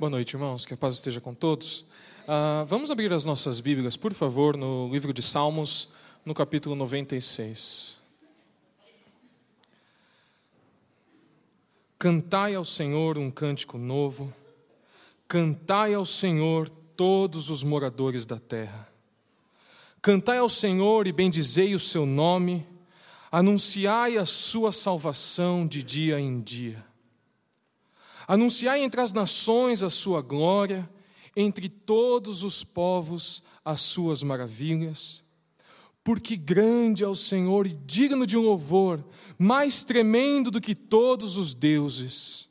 Boa noite, irmãos. Que a paz esteja com todos. Uh, vamos abrir as nossas Bíblias, por favor, no livro de Salmos, no capítulo 96. Cantai ao Senhor um cântico novo, cantai ao Senhor todos os moradores da terra. Cantai ao Senhor e bendizei o seu nome, anunciai a sua salvação de dia em dia. Anunciai entre as nações a sua glória, entre todos os povos as suas maravilhas. Porque grande é o Senhor e digno de um louvor, mais tremendo do que todos os deuses.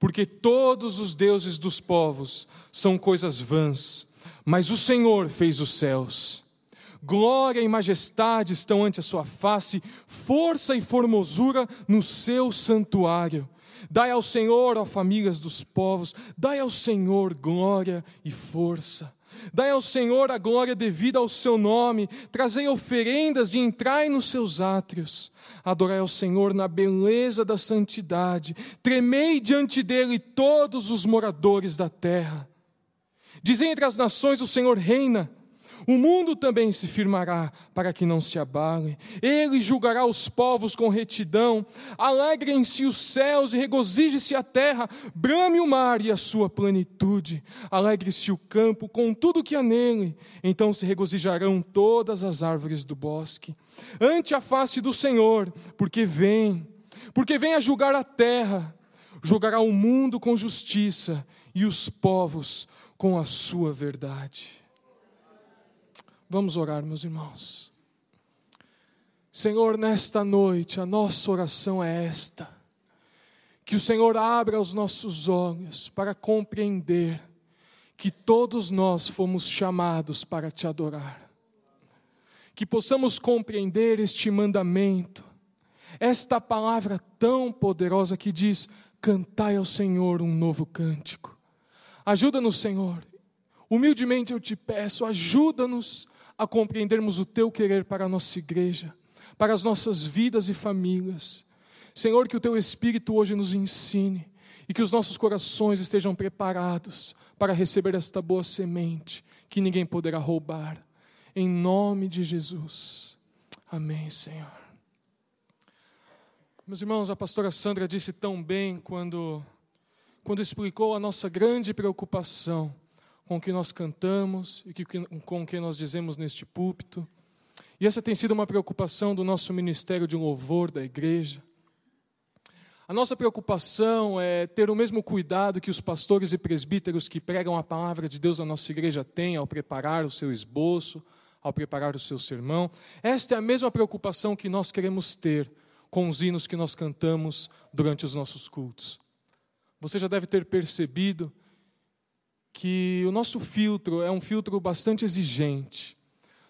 Porque todos os deuses dos povos são coisas vãs, mas o Senhor fez os céus. Glória e majestade estão ante a sua face, força e formosura no seu santuário. Dai ao Senhor, ó famílias dos povos, dai ao Senhor glória e força. Dai ao Senhor a glória devida ao seu nome, trazei oferendas e entrai nos seus átrios. Adorai ao Senhor na beleza da santidade, tremei diante dele todos os moradores da terra. Dizem entre as nações: o Senhor reina. O mundo também se firmará para que não se abale. Ele julgará os povos com retidão. Alegrem-se os céus e regozije-se a terra. Brame o mar e a sua plenitude. Alegre-se o campo com tudo que há nele. Então se regozijarão todas as árvores do bosque. Ante a face do Senhor, porque vem, porque vem a julgar a terra. Julgará o mundo com justiça e os povos com a sua verdade. Vamos orar, meus irmãos. Senhor, nesta noite, a nossa oração é esta: que o Senhor abra os nossos olhos para compreender que todos nós fomos chamados para te adorar, que possamos compreender este mandamento, esta palavra tão poderosa que diz: cantai ao Senhor um novo cântico. Ajuda-nos, Senhor. Humildemente eu te peço, ajuda-nos a compreendermos o teu querer para a nossa igreja, para as nossas vidas e famílias. Senhor, que o teu Espírito hoje nos ensine e que os nossos corações estejam preparados para receber esta boa semente que ninguém poderá roubar. Em nome de Jesus. Amém, Senhor. Meus irmãos, a pastora Sandra disse tão bem quando, quando explicou a nossa grande preocupação com o que nós cantamos e com o que nós dizemos neste púlpito. E essa tem sido uma preocupação do nosso ministério de louvor da igreja. A nossa preocupação é ter o mesmo cuidado que os pastores e presbíteros que pregam a palavra de Deus na nossa igreja têm ao preparar o seu esboço, ao preparar o seu sermão. Esta é a mesma preocupação que nós queremos ter com os hinos que nós cantamos durante os nossos cultos. Você já deve ter percebido que o nosso filtro é um filtro bastante exigente.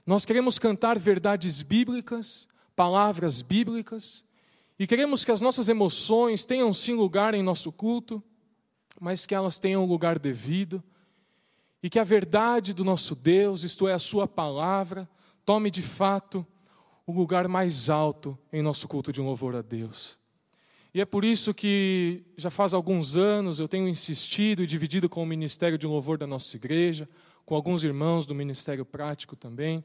Nós queremos cantar verdades bíblicas, palavras bíblicas, e queremos que as nossas emoções tenham sim lugar em nosso culto, mas que elas tenham o lugar devido, e que a verdade do nosso Deus, isto é, a Sua palavra, tome de fato o lugar mais alto em nosso culto de louvor a Deus. E é por isso que já faz alguns anos eu tenho insistido e dividido com o Ministério de Louvor da nossa igreja, com alguns irmãos do Ministério Prático também,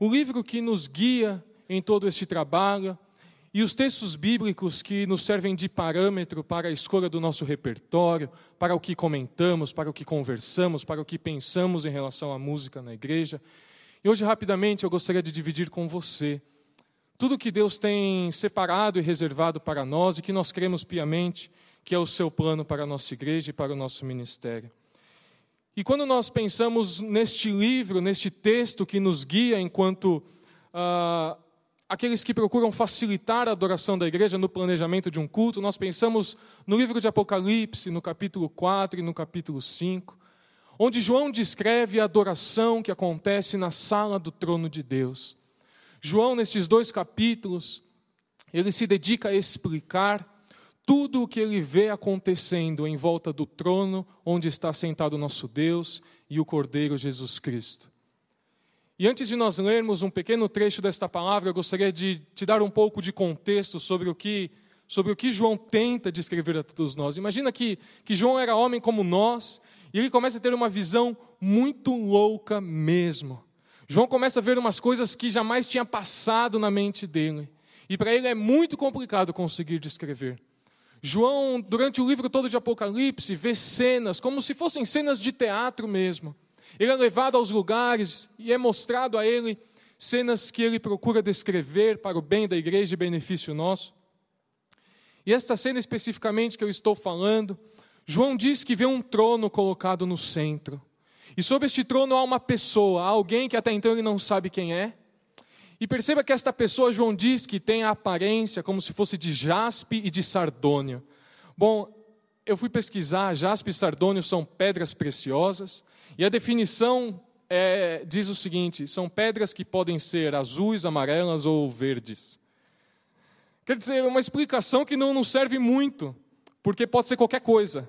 o livro que nos guia em todo este trabalho e os textos bíblicos que nos servem de parâmetro para a escolha do nosso repertório, para o que comentamos, para o que conversamos, para o que pensamos em relação à música na igreja. E hoje, rapidamente, eu gostaria de dividir com você tudo que Deus tem separado e reservado para nós e que nós cremos piamente que é o seu plano para a nossa igreja e para o nosso ministério. E quando nós pensamos neste livro, neste texto que nos guia enquanto ah, aqueles que procuram facilitar a adoração da igreja no planejamento de um culto, nós pensamos no livro de Apocalipse, no capítulo 4 e no capítulo 5, onde João descreve a adoração que acontece na sala do trono de Deus. João, nesses dois capítulos, ele se dedica a explicar tudo o que ele vê acontecendo em volta do trono onde está sentado o nosso Deus e o Cordeiro Jesus Cristo. E antes de nós lermos um pequeno trecho desta palavra, eu gostaria de te dar um pouco de contexto sobre o que sobre o que João tenta descrever a todos nós. Imagina que, que João era homem como nós, e ele começa a ter uma visão muito louca mesmo. João começa a ver umas coisas que jamais tinha passado na mente dele. E para ele é muito complicado conseguir descrever. João, durante o livro todo de Apocalipse, vê cenas, como se fossem cenas de teatro mesmo. Ele é levado aos lugares e é mostrado a ele cenas que ele procura descrever para o bem da igreja e benefício nosso. E esta cena especificamente que eu estou falando, João diz que vê um trono colocado no centro. E sobre este trono há uma pessoa, alguém que até então ele não sabe quem é. E perceba que esta pessoa, João diz que tem a aparência como se fosse de jaspe e de sardônio. Bom, eu fui pesquisar, jaspe e sardônio são pedras preciosas, e a definição é, diz o seguinte: são pedras que podem ser azuis, amarelas ou verdes. Quer dizer, uma explicação que não nos serve muito, porque pode ser qualquer coisa.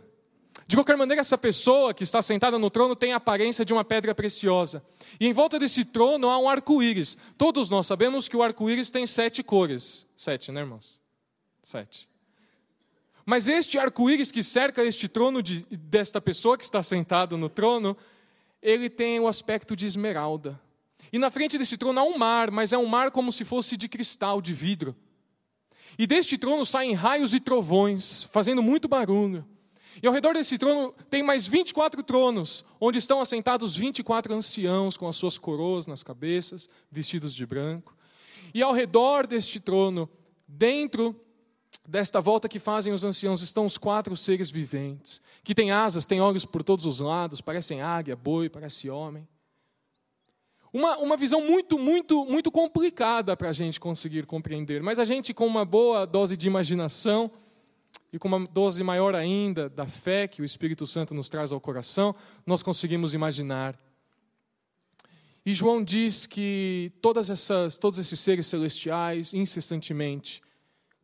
De qualquer maneira, essa pessoa que está sentada no trono tem a aparência de uma pedra preciosa. E em volta desse trono há um arco-íris. Todos nós sabemos que o arco-íris tem sete cores. Sete, né, irmãos? Sete. Mas este arco-íris que cerca este trono de, desta pessoa que está sentado no trono ele tem o aspecto de esmeralda. E na frente desse trono há um mar, mas é um mar como se fosse de cristal, de vidro. E deste trono saem raios e trovões, fazendo muito barulho. E ao redor desse trono tem mais 24 tronos, onde estão assentados 24 anciãos com as suas coroas nas cabeças, vestidos de branco. E ao redor deste trono, dentro desta volta que fazem os anciãos estão os quatro seres viventes, que têm asas, têm olhos por todos os lados, parecem águia, boi, parece homem. Uma, uma visão muito, muito, muito complicada para a gente conseguir compreender, mas a gente, com uma boa dose de imaginação e com uma dose maior ainda da fé que o Espírito Santo nos traz ao coração, nós conseguimos imaginar. E João diz que todas essas, todos esses seres celestiais, incessantemente,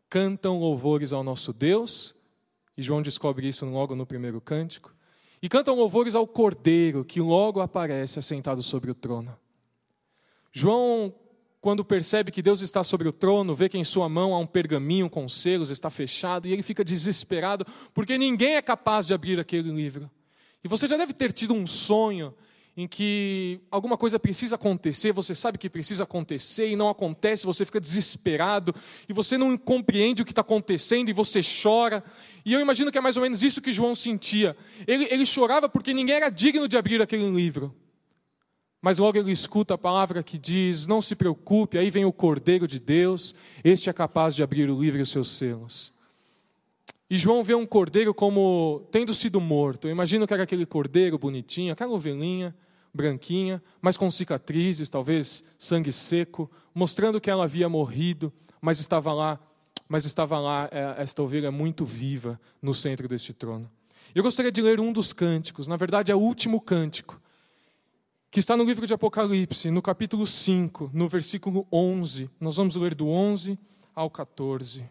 cantam louvores ao nosso Deus, e João descobre isso logo no primeiro cântico, e cantam louvores ao Cordeiro, que logo aparece assentado sobre o trono. João, quando percebe que Deus está sobre o trono, vê que em sua mão há um pergaminho com selos, está fechado, e ele fica desesperado, porque ninguém é capaz de abrir aquele livro. E você já deve ter tido um sonho em que alguma coisa precisa acontecer, você sabe que precisa acontecer e não acontece, você fica desesperado e você não compreende o que está acontecendo e você chora. E eu imagino que é mais ou menos isso que João sentia. Ele, ele chorava porque ninguém era digno de abrir aquele livro. Mas logo ele escuta a palavra que diz: Não se preocupe, aí vem o Cordeiro de Deus, este é capaz de abrir o livro e os seus selos. E João vê um cordeiro como tendo sido morto. Eu imagino que era aquele cordeiro bonitinho, aquela ovelhinha, branquinha, mas com cicatrizes, talvez sangue seco, mostrando que ela havia morrido, mas estava lá, mas estava lá é, esta ovelha muito viva no centro deste trono. Eu gostaria de ler um dos cânticos, na verdade é o último cântico, que está no livro de Apocalipse, no capítulo 5, no versículo 11. Nós vamos ler do 11 ao 14.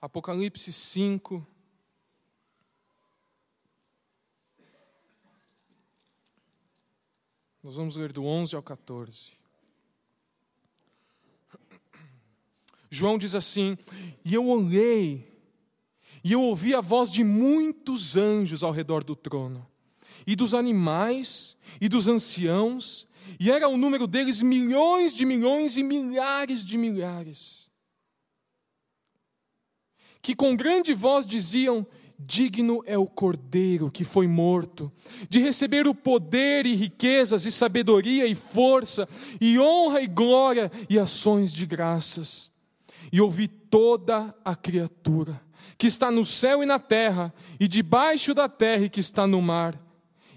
Apocalipse 5. Nós vamos ler do 11 ao 14. João diz assim: E eu olhei, e eu ouvi a voz de muitos anjos ao redor do trono, e dos animais, e dos anciãos, e era o número deles milhões de milhões e milhares de milhares que com grande voz diziam: Digno é o cordeiro que foi morto, de receber o poder e riquezas, e sabedoria e força, e honra e glória e ações de graças. E ouvi toda a criatura que está no céu e na terra, e debaixo da terra e que está no mar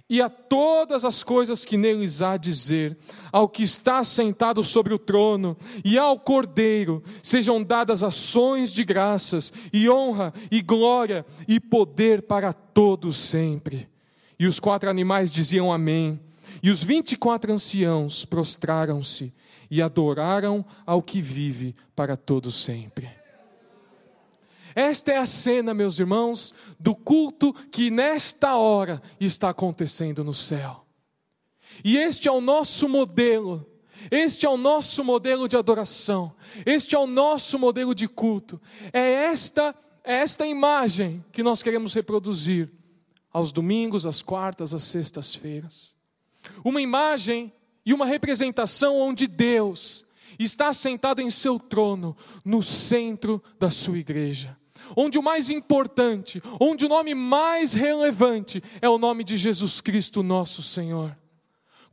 e a todas as coisas que neles há dizer, ao que está sentado sobre o trono e ao Cordeiro, sejam dadas ações de graças, e honra, e glória, e poder para todos sempre. E os quatro animais diziam Amém, e os vinte e quatro anciãos prostraram-se e adoraram ao que vive para todos sempre. Esta é a cena, meus irmãos, do culto que nesta hora está acontecendo no céu. E este é o nosso modelo, este é o nosso modelo de adoração, este é o nosso modelo de culto. É esta, é esta imagem que nós queremos reproduzir aos domingos, às quartas, às sextas-feiras. Uma imagem e uma representação onde Deus está sentado em seu trono, no centro da sua igreja onde o mais importante, onde o nome mais relevante é o nome de Jesus Cristo, nosso Senhor.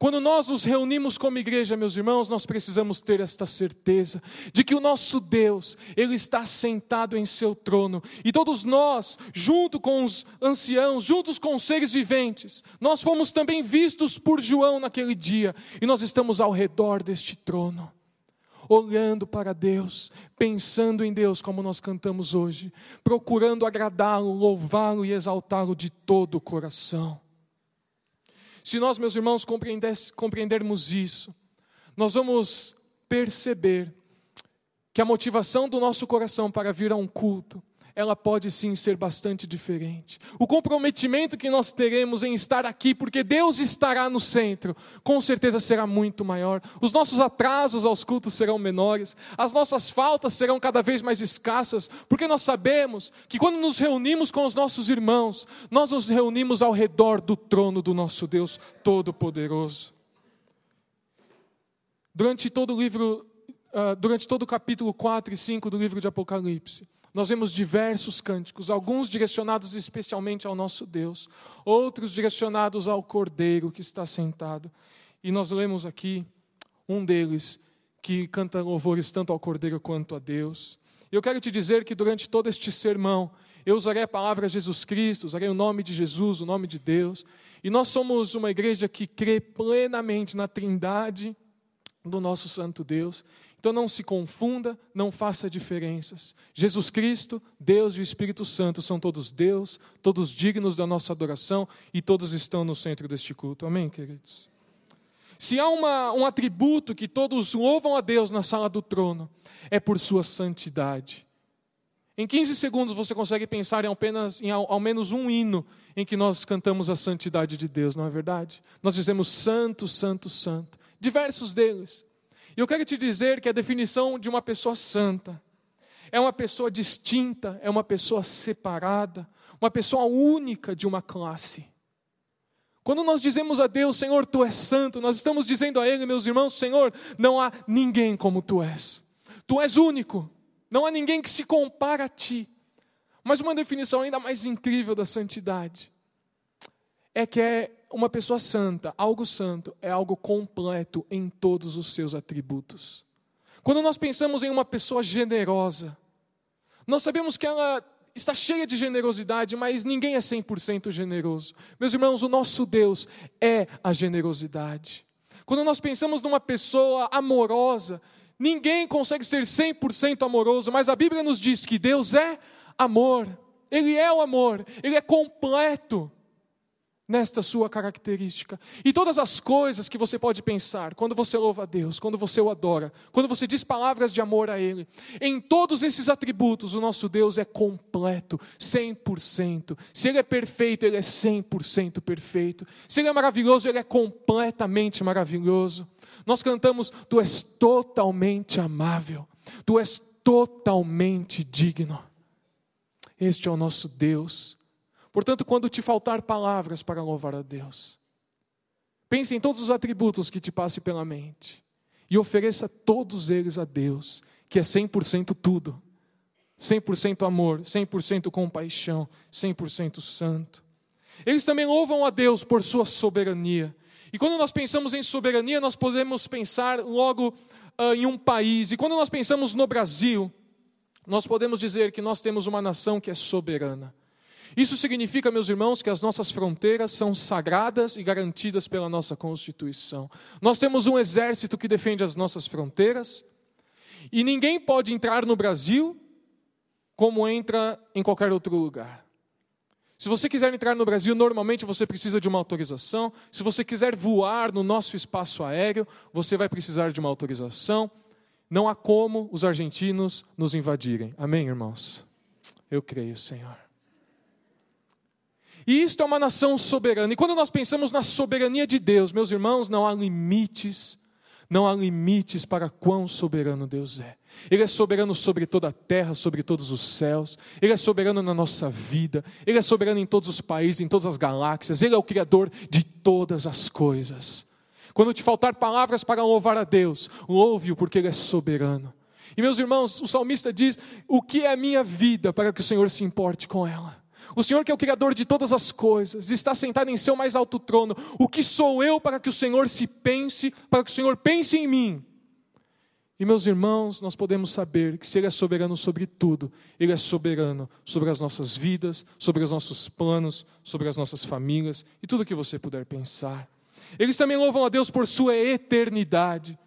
Quando nós nos reunimos como igreja, meus irmãos, nós precisamos ter esta certeza de que o nosso Deus, Ele está sentado em seu trono, e todos nós, junto com os anciãos, juntos com os seres viventes, nós fomos também vistos por João naquele dia, e nós estamos ao redor deste trono olhando para Deus, pensando em Deus, como nós cantamos hoje, procurando agradá-lo, louvá-lo e exaltá-lo de todo o coração. Se nós, meus irmãos, compreendermos isso, nós vamos perceber que a motivação do nosso coração para vir a um culto ela pode sim ser bastante diferente. O comprometimento que nós teremos em estar aqui, porque Deus estará no centro, com certeza será muito maior. Os nossos atrasos aos cultos serão menores, as nossas faltas serão cada vez mais escassas, porque nós sabemos que quando nos reunimos com os nossos irmãos, nós nos reunimos ao redor do trono do nosso Deus Todo-Poderoso. Durante todo o livro, uh, durante todo o capítulo 4 e 5 do livro de Apocalipse, nós vemos diversos cânticos, alguns direcionados especialmente ao nosso Deus, outros direcionados ao Cordeiro que está sentado. E nós lemos aqui um deles que canta louvores tanto ao Cordeiro quanto a Deus. Eu quero te dizer que durante todo este sermão, eu usarei a palavra Jesus Cristo, usarei o nome de Jesus, o nome de Deus. E nós somos uma igreja que crê plenamente na trindade do nosso Santo Deus. Então não se confunda, não faça diferenças. Jesus Cristo, Deus e o Espírito Santo são todos Deus, todos dignos da nossa adoração e todos estão no centro deste culto. Amém, queridos? Se há uma, um atributo que todos louvam a Deus na sala do trono, é por sua santidade. Em 15 segundos você consegue pensar em apenas em ao, ao, menos um hino em que nós cantamos a santidade de Deus, não é verdade? Nós dizemos santo, santo, santo. Diversos deles. E eu quero te dizer que a definição de uma pessoa santa é uma pessoa distinta, é uma pessoa separada, uma pessoa única de uma classe. Quando nós dizemos a Deus, Senhor, tu és santo, nós estamos dizendo a Ele, meus irmãos, Senhor, não há ninguém como tu és. Tu és único, não há ninguém que se compara a ti. Mas uma definição ainda mais incrível da santidade é que é uma pessoa santa, algo santo, é algo completo em todos os seus atributos. Quando nós pensamos em uma pessoa generosa, nós sabemos que ela está cheia de generosidade, mas ninguém é 100% generoso. Meus irmãos, o nosso Deus é a generosidade. Quando nós pensamos numa pessoa amorosa, ninguém consegue ser 100% amoroso, mas a Bíblia nos diz que Deus é amor. Ele é o amor, ele é completo nesta sua característica. E todas as coisas que você pode pensar, quando você louva a Deus, quando você o adora, quando você diz palavras de amor a Ele, em todos esses atributos, o nosso Deus é completo, 100%. Se Ele é perfeito, Ele é 100% perfeito. Se Ele é maravilhoso, Ele é completamente maravilhoso. Nós cantamos: Tu és totalmente amável, Tu és totalmente digno. Este é o nosso Deus Portanto, quando te faltar palavras para louvar a Deus, pense em todos os atributos que te passe pela mente e ofereça todos eles a Deus, que é 100% tudo. 100% amor, 100% compaixão, 100% santo. Eles também louvam a Deus por sua soberania. E quando nós pensamos em soberania, nós podemos pensar logo uh, em um país. E quando nós pensamos no Brasil, nós podemos dizer que nós temos uma nação que é soberana. Isso significa, meus irmãos, que as nossas fronteiras são sagradas e garantidas pela nossa Constituição. Nós temos um exército que defende as nossas fronteiras, e ninguém pode entrar no Brasil como entra em qualquer outro lugar. Se você quiser entrar no Brasil, normalmente você precisa de uma autorização. Se você quiser voar no nosso espaço aéreo, você vai precisar de uma autorização. Não há como os argentinos nos invadirem. Amém, irmãos? Eu creio, Senhor. E isto é uma nação soberana. E quando nós pensamos na soberania de Deus, meus irmãos, não há limites, não há limites para quão soberano Deus é. Ele é soberano sobre toda a terra, sobre todos os céus. Ele é soberano na nossa vida. Ele é soberano em todos os países, em todas as galáxias. Ele é o Criador de todas as coisas. Quando te faltar palavras para louvar a Deus, louve-o porque Ele é soberano. E meus irmãos, o salmista diz: O que é a minha vida para que o Senhor se importe com ela? O Senhor, que é o Criador de todas as coisas, está sentado em seu mais alto trono. O que sou eu para que o Senhor se pense, para que o Senhor pense em mim? E meus irmãos, nós podemos saber que se Ele é soberano sobre tudo, Ele é soberano sobre as nossas vidas, sobre os nossos planos, sobre as nossas famílias e tudo que você puder pensar. Eles também louvam a Deus por sua eternidade.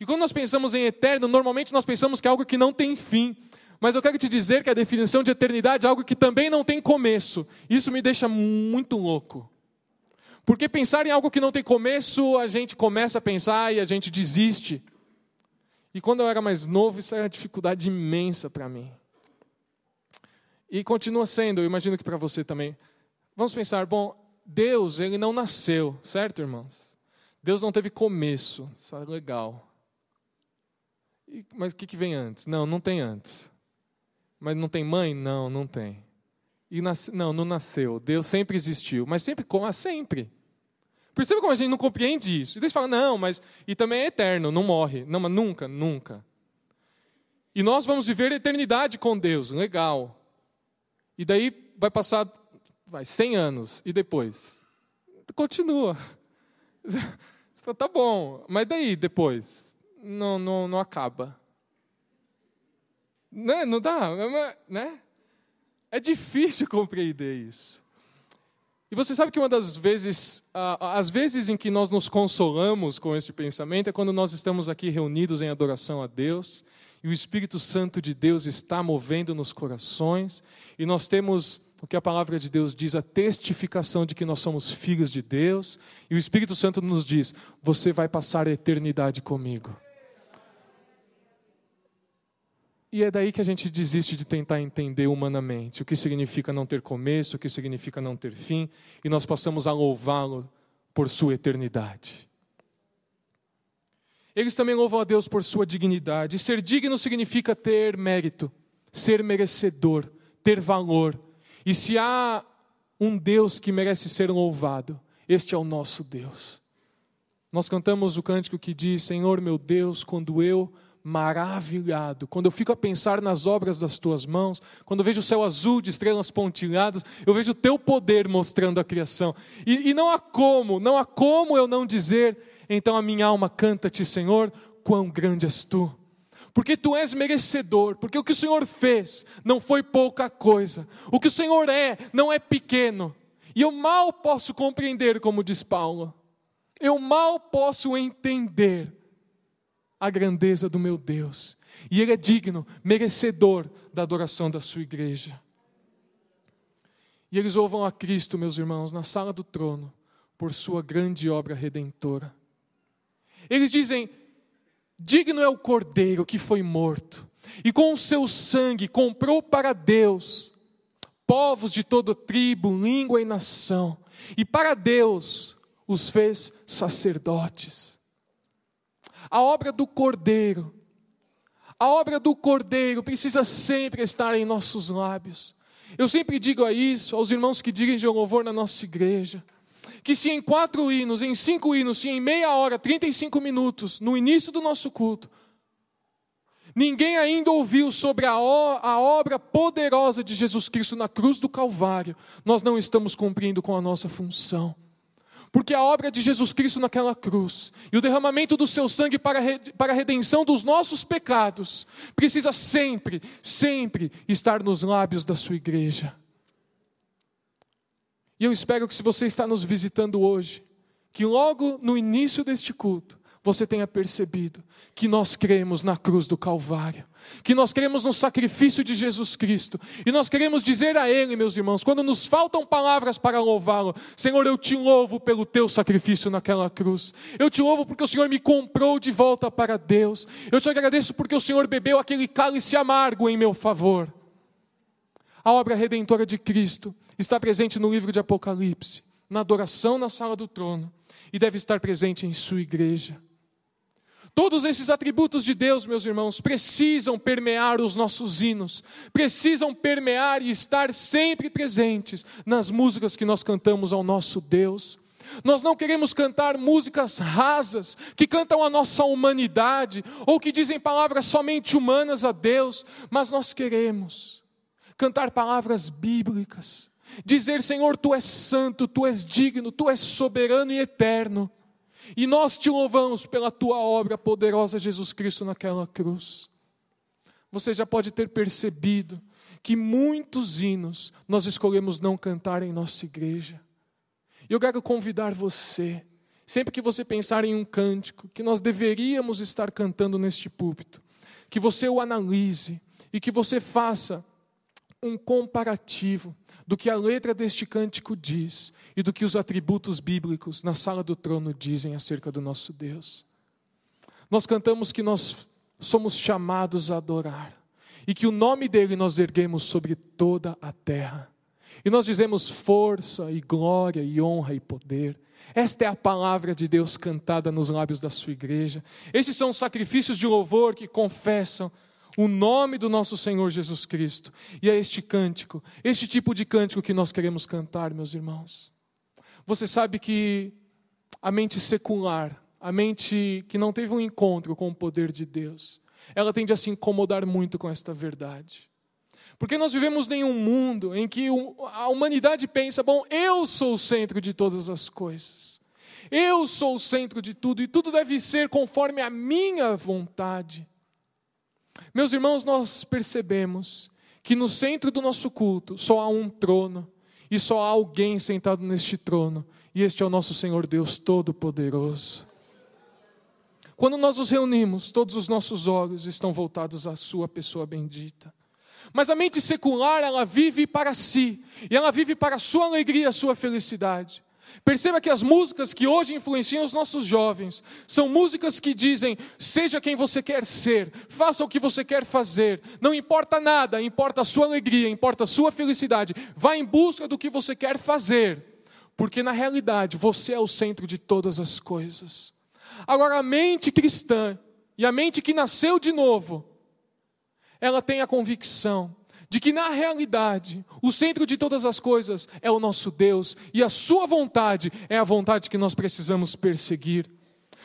E quando nós pensamos em eterno, normalmente nós pensamos que é algo que não tem fim. Mas eu quero te dizer que a definição de eternidade é algo que também não tem começo. Isso me deixa muito louco. Porque pensar em algo que não tem começo, a gente começa a pensar e a gente desiste. E quando eu era mais novo, isso era uma dificuldade imensa para mim. E continua sendo, eu imagino que para você também. Vamos pensar, bom, Deus, ele não nasceu, certo, irmãos? Deus não teve começo, isso é legal. E, mas o que, que vem antes? Não, não tem antes. Mas não tem mãe? Não, não tem. E nasce, não, não nasceu. Deus sempre existiu. Mas sempre como? Sempre. Perceba como a gente não compreende isso. E Deus fala, não, mas. E também é eterno, não morre. Não, mas nunca, nunca. E nós vamos viver a eternidade com Deus, legal. E daí vai passar vai, 100 anos, e depois? Continua. Você fala, tá bom, mas daí depois? Não, não, não acaba. Né? Não dá, né? É difícil compreender isso. E você sabe que uma das vezes, as vezes em que nós nos consolamos com esse pensamento é quando nós estamos aqui reunidos em adoração a Deus e o Espírito Santo de Deus está movendo nos corações e nós temos o que a palavra de Deus diz, a testificação de que nós somos filhos de Deus, e o Espírito Santo nos diz: você vai passar a eternidade comigo. E é daí que a gente desiste de tentar entender humanamente o que significa não ter começo, o que significa não ter fim, e nós passamos a louvá-lo por sua eternidade. Eles também louvam a Deus por sua dignidade. E ser digno significa ter mérito, ser merecedor, ter valor e se há um Deus que merece ser louvado, este é o nosso Deus. Nós cantamos o cântico que diz: Senhor meu Deus, quando eu maravilhado, quando eu fico a pensar nas obras das tuas mãos, quando eu vejo o céu azul de estrelas pontilhadas, eu vejo o teu poder mostrando a criação. E, e não há como, não há como eu não dizer, então a minha alma canta-te, Senhor, quão grande és tu. Porque tu és merecedor, porque o que o Senhor fez não foi pouca coisa, o que o Senhor é não é pequeno, e eu mal posso compreender, como diz Paulo, eu mal posso entender a grandeza do meu Deus, e Ele é digno, merecedor da adoração da sua igreja. E eles louvam a Cristo, meus irmãos, na sala do trono, por sua grande obra redentora. Eles dizem: Digno é o cordeiro que foi morto, e com o seu sangue comprou para Deus povos de toda tribo, língua e nação, e para Deus os fez sacerdotes. A obra do cordeiro, a obra do cordeiro precisa sempre estar em nossos lábios. Eu sempre digo a isso aos irmãos que dirigem o louvor na nossa igreja que se em quatro hinos, em cinco hinos, se em meia hora, 35 minutos, no início do nosso culto, ninguém ainda ouviu sobre a, a obra poderosa de Jesus Cristo na cruz do Calvário, nós não estamos cumprindo com a nossa função. Porque a obra de Jesus Cristo naquela cruz e o derramamento do seu sangue para, para a redenção dos nossos pecados precisa sempre, sempre estar nos lábios da sua igreja. E eu espero que se você está nos visitando hoje, que logo no início deste culto, você tenha percebido que nós cremos na cruz do Calvário, que nós cremos no sacrifício de Jesus Cristo, e nós queremos dizer a Ele, meus irmãos, quando nos faltam palavras para louvá-lo, Senhor, eu te louvo pelo teu sacrifício naquela cruz, eu te louvo porque o Senhor me comprou de volta para Deus, eu te agradeço porque o Senhor bebeu aquele cálice amargo em meu favor. A obra redentora de Cristo está presente no livro de Apocalipse, na adoração na sala do trono, e deve estar presente em sua igreja. Todos esses atributos de Deus, meus irmãos, precisam permear os nossos hinos, precisam permear e estar sempre presentes nas músicas que nós cantamos ao nosso Deus. Nós não queremos cantar músicas rasas, que cantam a nossa humanidade, ou que dizem palavras somente humanas a Deus, mas nós queremos cantar palavras bíblicas, dizer: Senhor, tu és santo, tu és digno, tu és soberano e eterno. E nós te louvamos pela tua obra poderosa, Jesus Cristo, naquela cruz. Você já pode ter percebido que muitos hinos nós escolhemos não cantar em nossa igreja. Eu quero convidar você, sempre que você pensar em um cântico que nós deveríamos estar cantando neste púlpito, que você o analise e que você faça um comparativo do que a letra deste cântico diz e do que os atributos bíblicos na sala do trono dizem acerca do nosso Deus. Nós cantamos que nós somos chamados a adorar e que o nome dele nós erguemos sobre toda a terra. E nós dizemos força e glória e honra e poder. Esta é a palavra de Deus cantada nos lábios da sua igreja. Esses são os sacrifícios de louvor que confessam o nome do nosso Senhor Jesus Cristo. E é este cântico, este tipo de cântico que nós queremos cantar, meus irmãos. Você sabe que a mente secular, a mente que não teve um encontro com o poder de Deus, ela tende a se incomodar muito com esta verdade. Porque nós vivemos em um mundo em que a humanidade pensa: bom, eu sou o centro de todas as coisas. Eu sou o centro de tudo e tudo deve ser conforme a minha vontade. Meus irmãos, nós percebemos que no centro do nosso culto só há um trono e só há alguém sentado neste trono, e este é o nosso Senhor Deus Todo-Poderoso. Quando nós nos reunimos, todos os nossos olhos estão voltados à Sua pessoa bendita. Mas a mente secular, ela vive para si, e ela vive para a sua alegria, a sua felicidade. Perceba que as músicas que hoje influenciam os nossos jovens são músicas que dizem: seja quem você quer ser, faça o que você quer fazer, não importa nada, importa a sua alegria, importa a sua felicidade, vá em busca do que você quer fazer, porque na realidade você é o centro de todas as coisas. Agora, a mente cristã e a mente que nasceu de novo, ela tem a convicção de que na realidade o centro de todas as coisas é o nosso Deus e a Sua vontade é a vontade que nós precisamos perseguir.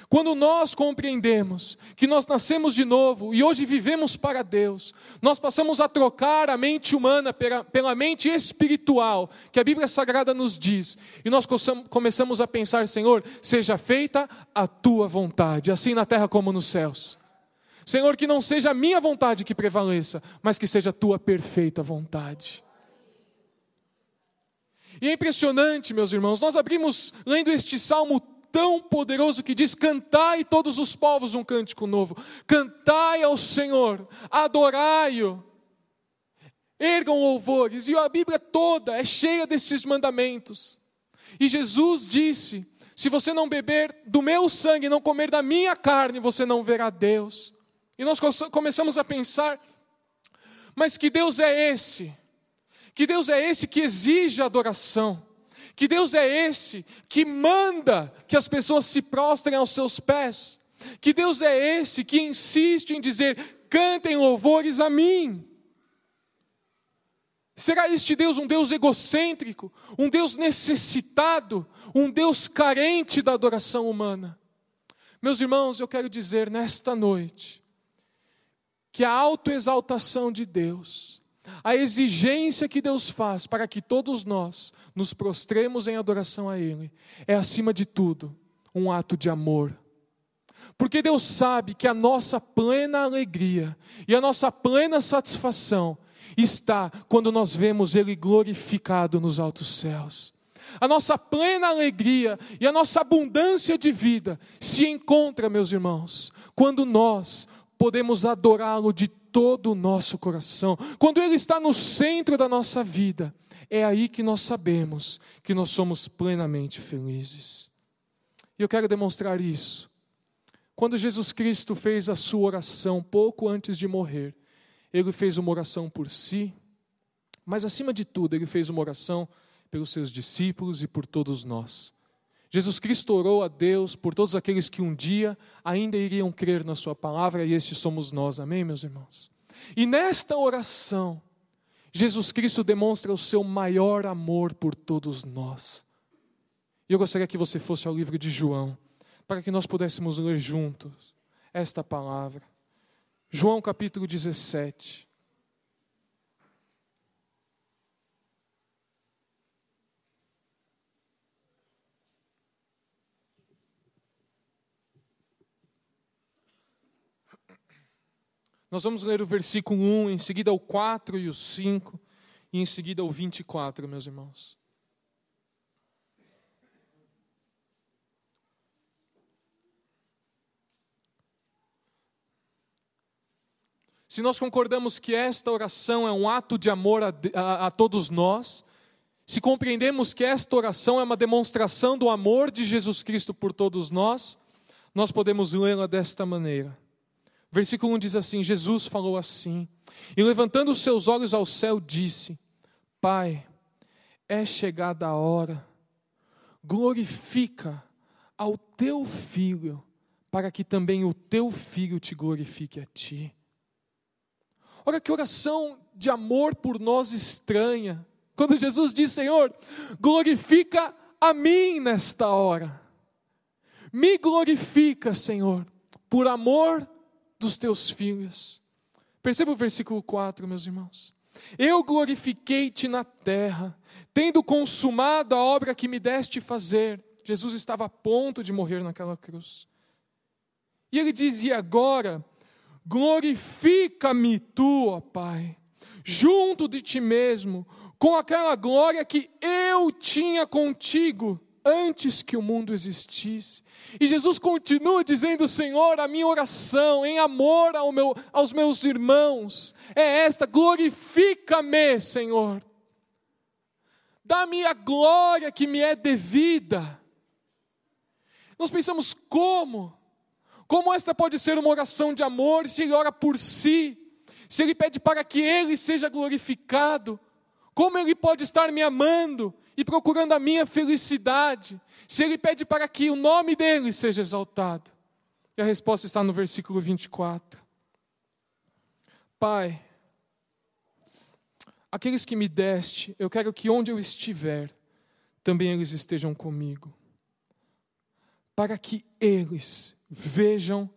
Quando nós compreendemos que nós nascemos de novo e hoje vivemos para Deus, nós passamos a trocar a mente humana pela, pela mente espiritual, que a Bíblia Sagrada nos diz, e nós começamos a pensar: Senhor, seja feita a tua vontade, assim na terra como nos céus. Senhor, que não seja a minha vontade que prevaleça, mas que seja a tua perfeita vontade. E é impressionante, meus irmãos, nós abrimos lendo este salmo tão poderoso que diz: Cantai todos os povos um cântico novo, cantai ao Senhor, adorai-o, ergam louvores, e a Bíblia toda é cheia desses mandamentos. E Jesus disse: Se você não beber do meu sangue, não comer da minha carne, você não verá Deus. E nós começamos a pensar, mas que Deus é esse? Que Deus é esse que exige adoração? Que Deus é esse que manda que as pessoas se prostrem aos seus pés? Que Deus é esse que insiste em dizer: cantem louvores a mim? Será este Deus um Deus egocêntrico, um Deus necessitado, um Deus carente da adoração humana? Meus irmãos, eu quero dizer nesta noite que a autoexaltação de Deus, a exigência que Deus faz para que todos nós nos prostremos em adoração a Ele, é acima de tudo um ato de amor. Porque Deus sabe que a nossa plena alegria e a nossa plena satisfação está quando nós vemos Ele glorificado nos altos céus. A nossa plena alegria e a nossa abundância de vida se encontra, meus irmãos, quando nós podemos adorá-lo de todo o nosso coração. Quando Ele está no centro da nossa vida, é aí que nós sabemos que nós somos plenamente felizes. E eu quero demonstrar isso. Quando Jesus Cristo fez a sua oração pouco antes de morrer, ele fez uma oração por si, Mas acima de tudo, ele fez uma oração pelos seus discípulos e por todos nós. Jesus Cristo orou a Deus por todos aqueles que um dia ainda iriam crer na Sua palavra, e estes somos nós, amém, meus irmãos? E nesta oração, Jesus Cristo demonstra o seu maior amor por todos nós. E eu gostaria que você fosse ao livro de João, para que nós pudéssemos ler juntos esta palavra. João capítulo 17. Nós vamos ler o versículo 1, em seguida o 4 e o 5, e em seguida o 24, meus irmãos. Se nós concordamos que esta oração é um ato de amor a, a, a todos nós, se compreendemos que esta oração é uma demonstração do amor de Jesus Cristo por todos nós, nós podemos lê-la desta maneira. Versículo 1 diz assim: Jesus falou assim, e levantando os seus olhos ao céu, disse: Pai, é chegada a hora, glorifica ao teu filho, para que também o teu filho te glorifique a ti. Olha que oração de amor por nós estranha. Quando Jesus diz: Senhor, glorifica a mim nesta hora. Me glorifica, Senhor, por amor dos teus filhos. Perceba o versículo 4, meus irmãos. Eu glorifiquei-te na terra, tendo consumado a obra que me deste fazer. Jesus estava a ponto de morrer naquela cruz. E ele dizia agora: glorifica-me tu, ó Pai, junto de ti mesmo, com aquela glória que eu tinha contigo antes que o mundo existisse. E Jesus continua dizendo: Senhor, a minha oração em amor ao meu, aos meus irmãos é esta: glorifica-me, Senhor. Dá-me a glória que me é devida. Nós pensamos como? Como esta pode ser uma oração de amor se ele ora por si? Se ele pede para que ele seja glorificado? Como ele pode estar me amando e procurando a minha felicidade, se ele pede para que o nome dele seja exaltado? E a resposta está no versículo 24. Pai, aqueles que me deste, eu quero que onde eu estiver, também eles estejam comigo, para que eles vejam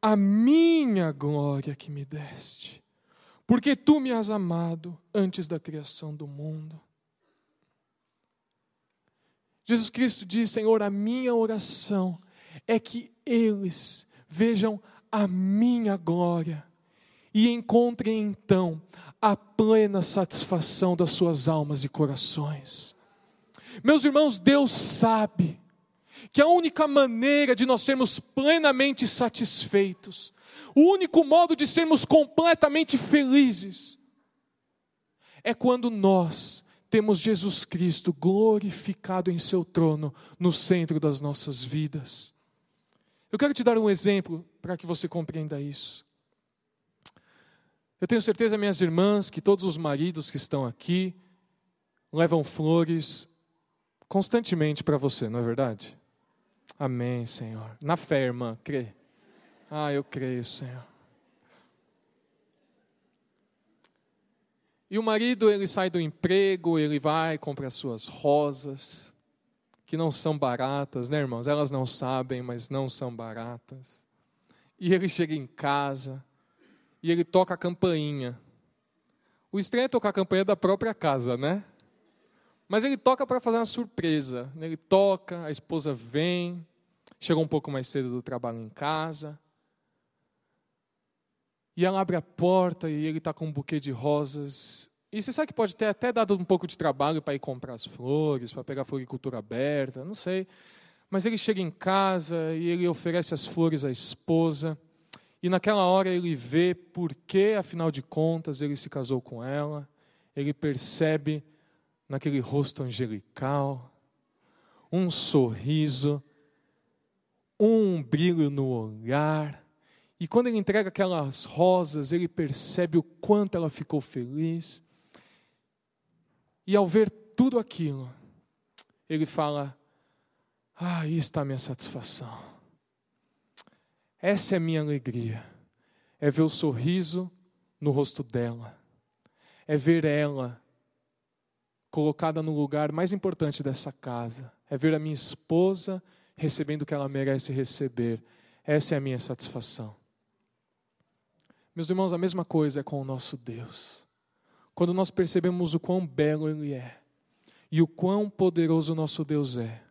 a minha glória que me deste, porque tu me has amado antes da criação do mundo. Jesus Cristo diz: Senhor, a minha oração é que eles vejam a minha glória e encontrem então a plena satisfação das suas almas e corações. Meus irmãos, Deus sabe que a única maneira de nós sermos plenamente satisfeitos, o único modo de sermos completamente felizes, é quando nós temos Jesus Cristo glorificado em seu trono no centro das nossas vidas. Eu quero te dar um exemplo para que você compreenda isso. Eu tenho certeza, minhas irmãs, que todos os maridos que estão aqui levam flores constantemente para você, não é verdade? Amém, Senhor. Na fé, irmã, crê. Ah, eu creio, Senhor. E o marido, ele sai do emprego, ele vai, compra as suas rosas, que não são baratas, né, irmãos? Elas não sabem, mas não são baratas. E ele chega em casa e ele toca a campainha. O estranho é tocar a campainha da própria casa, né? Mas ele toca para fazer uma surpresa. Ele toca, a esposa vem, chega um pouco mais cedo do trabalho em casa. E ela abre a porta e ele está com um buquê de rosas. E você sabe que pode ter até dado um pouco de trabalho para ir comprar as flores, para pegar a floricultura aberta, não sei. Mas ele chega em casa e ele oferece as flores à esposa. E naquela hora ele vê por que, afinal de contas, ele se casou com ela. Ele percebe naquele rosto angelical um sorriso, um brilho no olhar e quando ele entrega aquelas rosas, ele percebe o quanto ela ficou feliz. E ao ver tudo aquilo, ele fala: Ah, aí está a minha satisfação. Essa é a minha alegria. É ver o sorriso no rosto dela. É ver ela colocada no lugar mais importante dessa casa. É ver a minha esposa recebendo o que ela merece receber. Essa é a minha satisfação. Meus irmãos, a mesma coisa é com o nosso Deus. Quando nós percebemos o quão belo Ele é e o quão poderoso o nosso Deus é,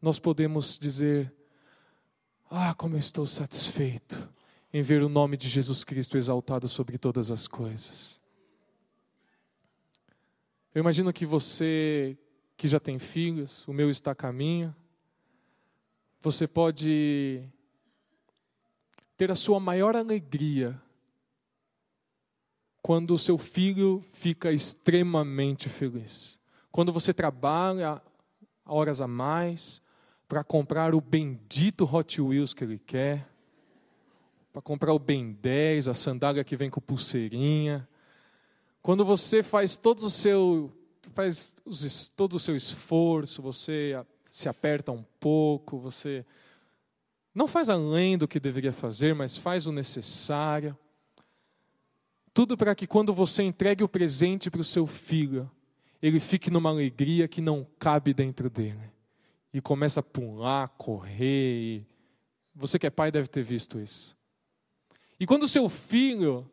nós podemos dizer: Ah, como eu estou satisfeito em ver o nome de Jesus Cristo exaltado sobre todas as coisas. Eu imagino que você que já tem filhos, o meu está a caminho, você pode ter a sua maior alegria quando o seu filho fica extremamente feliz. Quando você trabalha horas a mais para comprar o bendito Hot Wheels que ele quer, para comprar o Ben 10, a sandália que vem com pulseirinha. Quando você faz todo o seu faz todo o seu esforço, você se aperta um pouco, você não faz além do que deveria fazer, mas faz o necessário. Tudo para que quando você entregue o presente para o seu filho, ele fique numa alegria que não cabe dentro dele. E começa a pular, correr. Você que é pai deve ter visto isso. E quando o seu filho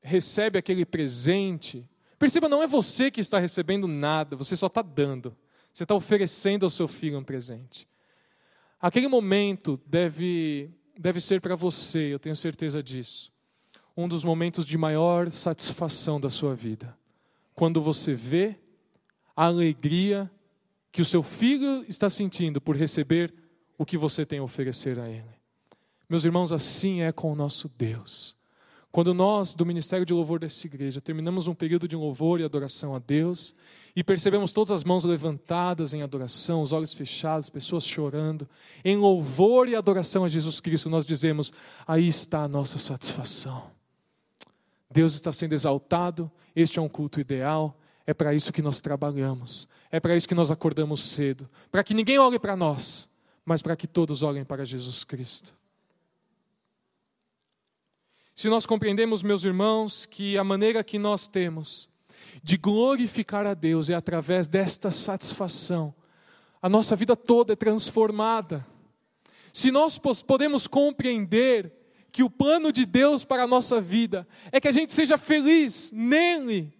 recebe aquele presente, perceba, não é você que está recebendo nada, você só está dando. Você está oferecendo ao seu filho um presente. Aquele momento deve, deve ser para você, eu tenho certeza disso, um dos momentos de maior satisfação da sua vida. Quando você vê a alegria que o seu filho está sentindo por receber o que você tem a oferecer a ele. Meus irmãos, assim é com o nosso Deus. Quando nós, do Ministério de Louvor dessa igreja, terminamos um período de louvor e adoração a Deus e percebemos todas as mãos levantadas em adoração, os olhos fechados, pessoas chorando, em louvor e adoração a Jesus Cristo, nós dizemos: aí está a nossa satisfação. Deus está sendo exaltado, este é um culto ideal, é para isso que nós trabalhamos, é para isso que nós acordamos cedo, para que ninguém olhe para nós, mas para que todos olhem para Jesus Cristo. Se nós compreendemos, meus irmãos, que a maneira que nós temos de glorificar a Deus é através desta satisfação, a nossa vida toda é transformada. Se nós podemos compreender que o plano de Deus para a nossa vida é que a gente seja feliz nele,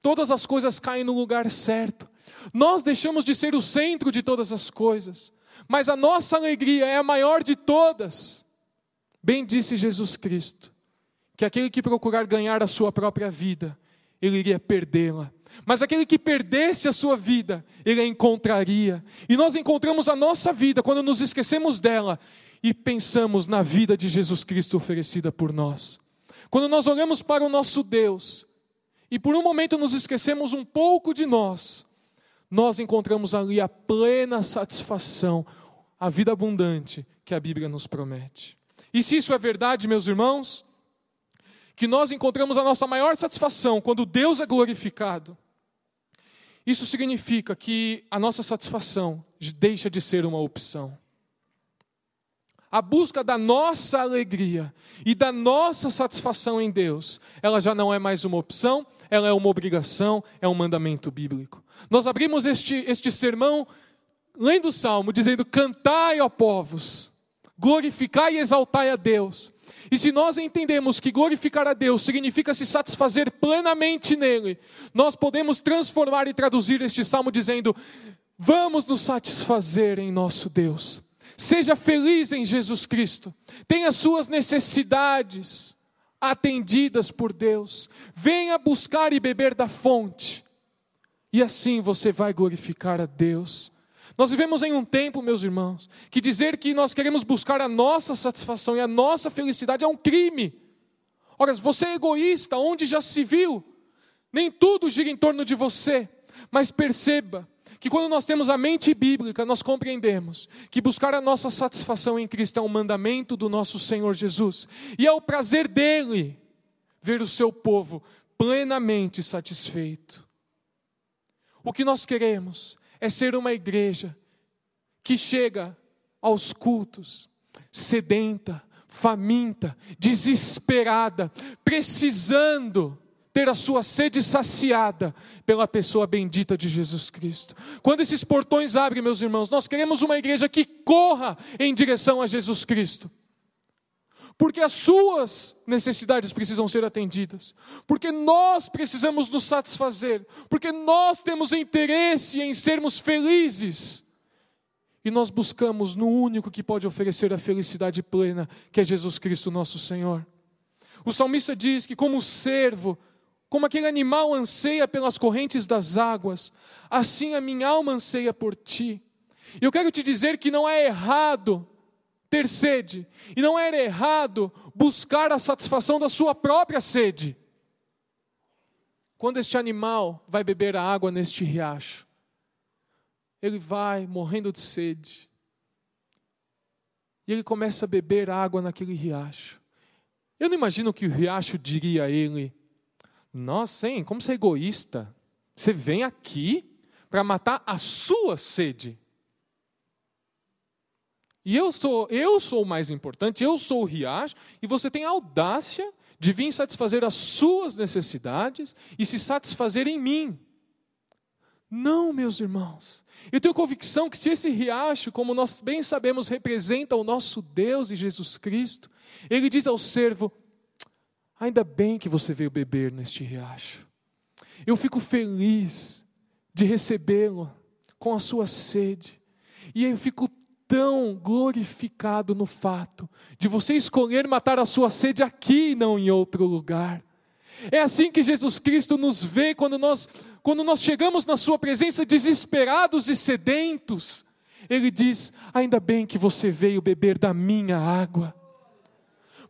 todas as coisas caem no lugar certo. Nós deixamos de ser o centro de todas as coisas, mas a nossa alegria é a maior de todas. Bem disse Jesus Cristo que aquele que procurar ganhar a sua própria vida, ele iria perdê-la. Mas aquele que perdesse a sua vida, ele a encontraria. E nós encontramos a nossa vida quando nos esquecemos dela e pensamos na vida de Jesus Cristo oferecida por nós. Quando nós olhamos para o nosso Deus e por um momento nos esquecemos um pouco de nós, nós encontramos ali a plena satisfação, a vida abundante que a Bíblia nos promete. E se isso é verdade, meus irmãos, que nós encontramos a nossa maior satisfação quando Deus é glorificado, isso significa que a nossa satisfação deixa de ser uma opção. A busca da nossa alegria e da nossa satisfação em Deus, ela já não é mais uma opção, ela é uma obrigação, é um mandamento bíblico. Nós abrimos este, este sermão lendo o salmo, dizendo: Cantai, ó povos, glorificai e exaltai a Deus. E se nós entendemos que glorificar a Deus significa se satisfazer plenamente nele, nós podemos transformar e traduzir este salmo dizendo: Vamos nos satisfazer em nosso Deus. Seja feliz em Jesus Cristo. Tenha suas necessidades atendidas por Deus. Venha buscar e beber da fonte. E assim você vai glorificar a Deus. Nós vivemos em um tempo, meus irmãos, que dizer que nós queremos buscar a nossa satisfação e a nossa felicidade é um crime. Ora, você é egoísta, onde já se viu? Nem tudo gira em torno de você. Mas perceba que quando nós temos a mente bíblica, nós compreendemos que buscar a nossa satisfação em Cristo é um mandamento do nosso Senhor Jesus. E é o prazer dele ver o seu povo plenamente satisfeito. O que nós queremos é ser uma igreja que chega aos cultos sedenta, faminta, desesperada, precisando ter a sua sede saciada pela pessoa bendita de Jesus Cristo. Quando esses portões abrem, meus irmãos, nós queremos uma igreja que corra em direção a Jesus Cristo. Porque as suas necessidades precisam ser atendidas, porque nós precisamos nos satisfazer, porque nós temos interesse em sermos felizes. E nós buscamos no único que pode oferecer a felicidade plena, que é Jesus Cristo, nosso Senhor. O salmista diz que, como servo, como aquele animal anseia pelas correntes das águas, assim a minha alma anseia por ti. E eu quero te dizer que não é errado ter sede, e não é errado buscar a satisfação da sua própria sede. Quando este animal vai beber a água neste riacho, ele vai morrendo de sede, e ele começa a beber água naquele riacho. Eu não imagino que o riacho diria a ele: nossa, hein? Como você é egoísta. Você vem aqui para matar a sua sede. E eu sou, eu sou o mais importante, eu sou o riacho, e você tem a audácia de vir satisfazer as suas necessidades e se satisfazer em mim. Não, meus irmãos. Eu tenho convicção que se esse riacho, como nós bem sabemos, representa o nosso Deus e Jesus Cristo, ele diz ao servo: Ainda bem que você veio beber neste riacho. Eu fico feliz de recebê-lo com a sua sede. E eu fico tão glorificado no fato de você escolher matar a sua sede aqui e não em outro lugar. É assim que Jesus Cristo nos vê quando nós, quando nós chegamos na Sua presença desesperados e sedentos. Ele diz: Ainda bem que você veio beber da minha água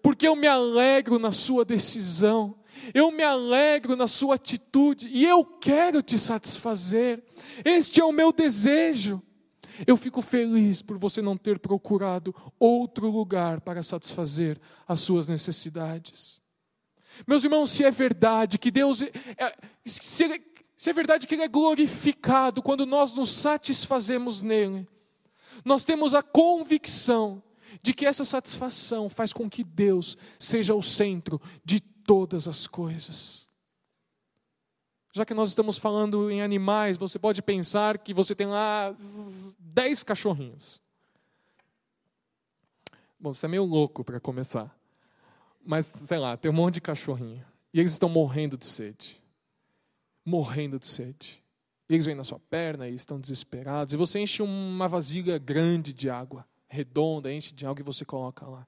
porque eu me alegro na sua decisão, eu me alegro na sua atitude e eu quero te satisfazer. Este é o meu desejo. Eu fico feliz por você não ter procurado outro lugar para satisfazer as suas necessidades. Meus irmãos, se é verdade que Deus. É, se, é, se é verdade que Ele é glorificado quando nós nos satisfazemos nele, nós temos a convicção de que essa satisfação faz com que Deus seja o centro de todas as coisas. Já que nós estamos falando em animais, você pode pensar que você tem lá dez cachorrinhos. Bom, você é meio louco para começar. Mas, sei lá, tem um monte de cachorrinho. E eles estão morrendo de sede. Morrendo de sede. E eles vêm na sua perna e estão desesperados. E você enche uma vasilha grande de água redonda, enche de algo e você coloca lá.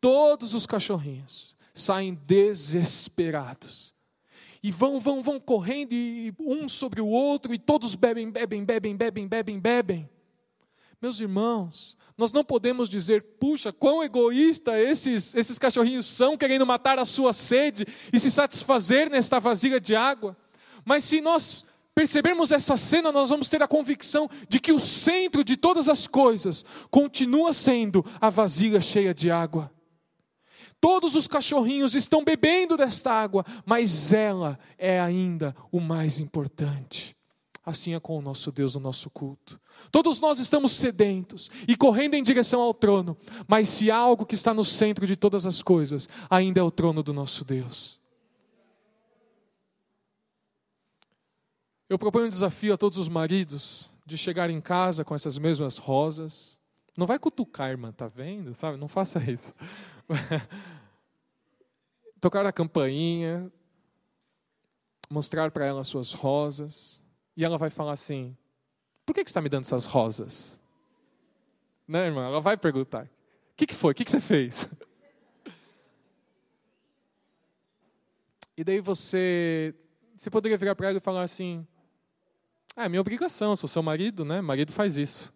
Todos os cachorrinhos saem desesperados. E vão, vão, vão correndo e um sobre o outro e todos bebem, bebem, bebem, bebem, bebem, bebem. Meus irmãos, nós não podemos dizer, puxa, quão egoísta esses, esses cachorrinhos são, querendo matar a sua sede e se satisfazer nesta vasilha de água. Mas se nós percebermos essa cena, nós vamos ter a convicção de que o centro de todas as coisas continua sendo a vasilha cheia de água. Todos os cachorrinhos estão bebendo desta água, mas ela é ainda o mais importante. Assim é com o nosso Deus no nosso culto. Todos nós estamos sedentos e correndo em direção ao trono, mas se há algo que está no centro de todas as coisas, ainda é o trono do nosso Deus. Eu proponho um desafio a todos os maridos de chegar em casa com essas mesmas rosas. Não vai cutucar, irmã, tá vendo? Sabe? Não faça isso. Tocar a campainha, mostrar para ela suas rosas, e ela vai falar assim: Por que, que você está me dando essas rosas? Né, irmã? Ela vai perguntar: O que, que foi? O que, que você fez? E daí você, você poderia virar para ela e falar assim: ah, é minha obrigação, sou seu marido, né? Marido faz isso.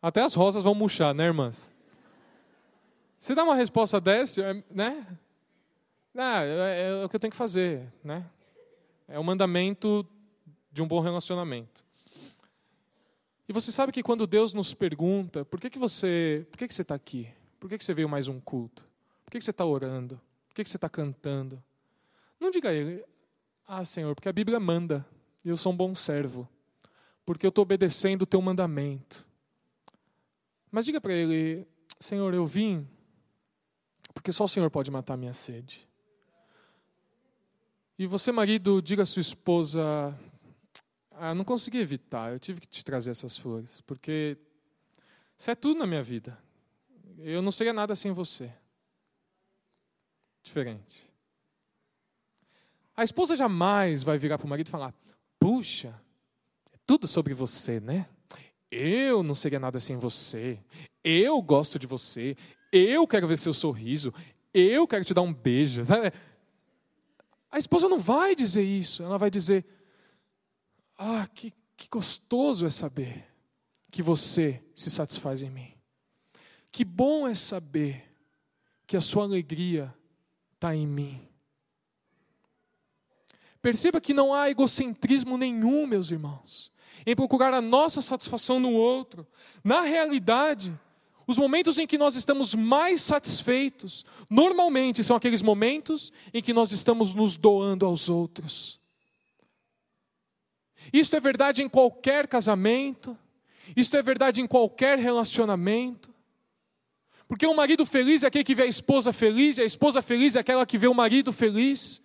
Até as rosas vão murchar, né, irmãs? Se dá uma resposta dessa, é, né? Ah, é, é o que eu tenho que fazer, né? É o mandamento de um bom relacionamento. E você sabe que quando Deus nos pergunta, por que, que você, por que, que você está aqui? Por que, que você veio mais um culto? Por que, que você está orando? Por que, que você está cantando? Não diga a Ele, ah, Senhor, porque a Bíblia manda. e eu sou um bom servo, porque eu estou obedecendo o teu mandamento. Mas diga para ele: Senhor, eu vim porque só o Senhor pode matar minha sede. E você, marido, diga à sua esposa: Ah, não consegui evitar, eu tive que te trazer essas flores, porque isso é tudo na minha vida. Eu não seria nada sem você. Diferente. A esposa jamais vai virar para o marido e falar: Puxa, é tudo sobre você, né? Eu não seria nada sem você. Eu gosto de você. Eu quero ver seu sorriso. Eu quero te dar um beijo. A esposa não vai dizer isso. Ela vai dizer: Ah, que, que gostoso é saber que você se satisfaz em mim. Que bom é saber que a sua alegria está em mim. Perceba que não há egocentrismo nenhum, meus irmãos, em procurar a nossa satisfação no outro. Na realidade, os momentos em que nós estamos mais satisfeitos, normalmente são aqueles momentos em que nós estamos nos doando aos outros. Isto é verdade em qualquer casamento, isto é verdade em qualquer relacionamento. Porque um marido feliz é aquele que vê a esposa feliz, e a esposa feliz é aquela que vê o marido feliz.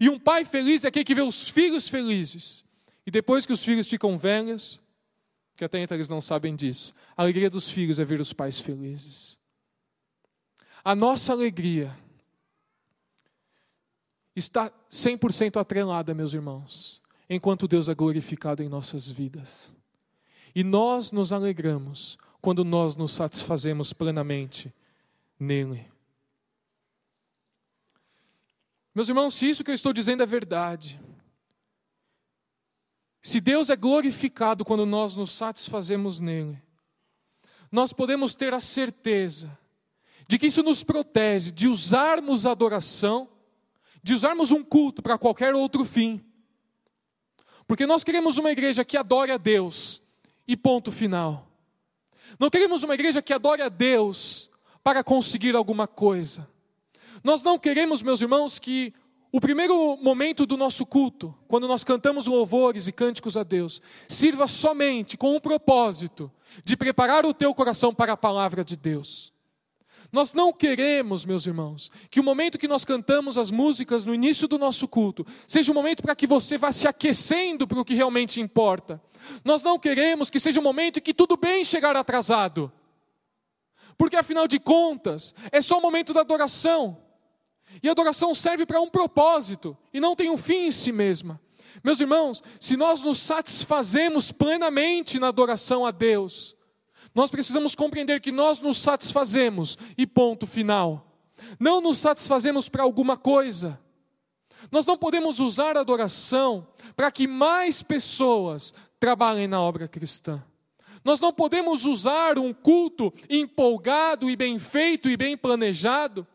E um pai feliz é aquele que vê os filhos felizes. E depois que os filhos ficam velhos, que até então eles não sabem disso, a alegria dos filhos é ver os pais felizes. A nossa alegria está 100% atrelada, meus irmãos, enquanto Deus é glorificado em nossas vidas. E nós nos alegramos quando nós nos satisfazemos plenamente nele. Meus irmãos, se isso que eu estou dizendo é verdade, se Deus é glorificado quando nós nos satisfazemos nele, nós podemos ter a certeza de que isso nos protege de usarmos a adoração, de usarmos um culto para qualquer outro fim. Porque nós queremos uma igreja que adore a Deus e ponto final. Não queremos uma igreja que adore a Deus para conseguir alguma coisa. Nós não queremos, meus irmãos, que o primeiro momento do nosso culto, quando nós cantamos louvores e cânticos a Deus, sirva somente com o propósito de preparar o teu coração para a palavra de Deus. Nós não queremos, meus irmãos, que o momento que nós cantamos as músicas no início do nosso culto seja um momento para que você vá se aquecendo para o que realmente importa. Nós não queremos que seja um momento em que tudo bem chegar atrasado. Porque afinal de contas, é só o momento da adoração. E a adoração serve para um propósito e não tem um fim em si mesma. Meus irmãos, se nós nos satisfazemos plenamente na adoração a Deus, nós precisamos compreender que nós nos satisfazemos e ponto final. Não nos satisfazemos para alguma coisa. Nós não podemos usar a adoração para que mais pessoas trabalhem na obra cristã. Nós não podemos usar um culto empolgado e bem feito e bem planejado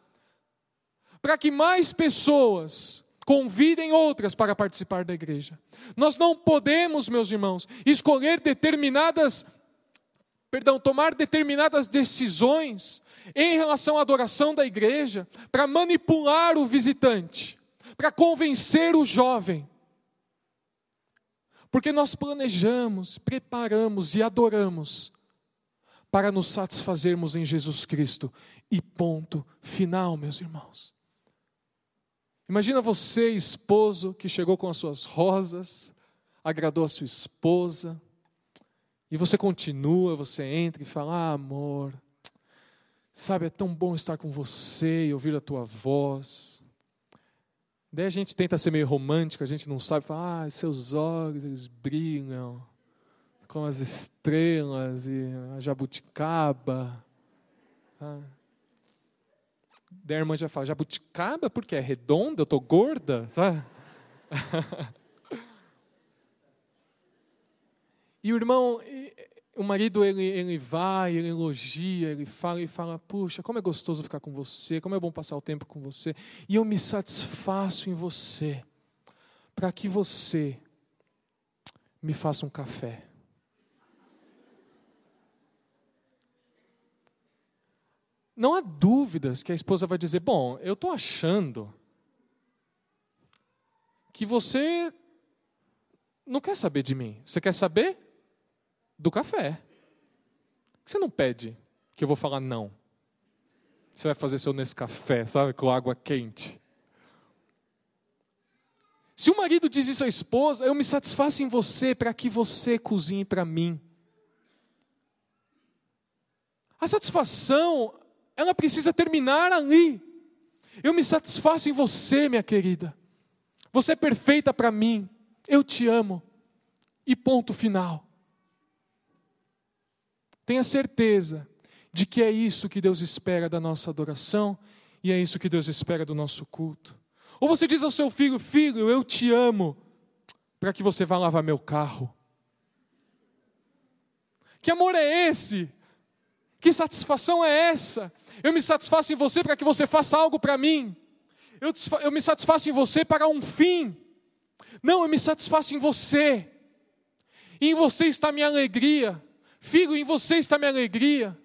para que mais pessoas convidem outras para participar da igreja. Nós não podemos, meus irmãos, escolher determinadas, perdão, tomar determinadas decisões em relação à adoração da igreja para manipular o visitante, para convencer o jovem. Porque nós planejamos, preparamos e adoramos para nos satisfazermos em Jesus Cristo. E ponto final, meus irmãos. Imagina você, esposo, que chegou com as suas rosas, agradou a sua esposa, e você continua, você entra e fala: ah, amor, sabe, é tão bom estar com você e ouvir a tua voz. Daí a gente tenta ser meio romântico, a gente não sabe, fala, ah, seus olhos, eles brilham como as estrelas e a jabuticaba. Ah. Daí a irmã já fala, jabuticaba porque é redonda, eu tô gorda, sabe? e o irmão, o marido, ele, ele vai, ele elogia, ele fala e fala, puxa, como é gostoso ficar com você, como é bom passar o tempo com você. E eu me satisfaço em você, para que você me faça um café. não há dúvidas que a esposa vai dizer: Bom, eu estou achando que você não quer saber de mim. Você quer saber do café. Você não pede que eu vou falar não. Você vai fazer seu nesse café, sabe, com água quente. Se o marido diz isso à esposa, eu me satisfaço em você para que você cozinhe para mim. A satisfação, ela precisa terminar ali. Eu me satisfaço em você, minha querida. Você é perfeita para mim. Eu te amo. E ponto final. Tenha certeza de que é isso que Deus espera da nossa adoração e é isso que Deus espera do nosso culto. Ou você diz ao seu filho: Filho, eu te amo, para que você vá lavar meu carro. Que amor é esse? Que satisfação é essa? Eu me satisfaço em você para que você faça algo para mim. Eu, eu me satisfaço em você para um fim. Não, eu me satisfaço em você. E em você está a minha alegria. Filho, em você está minha alegria.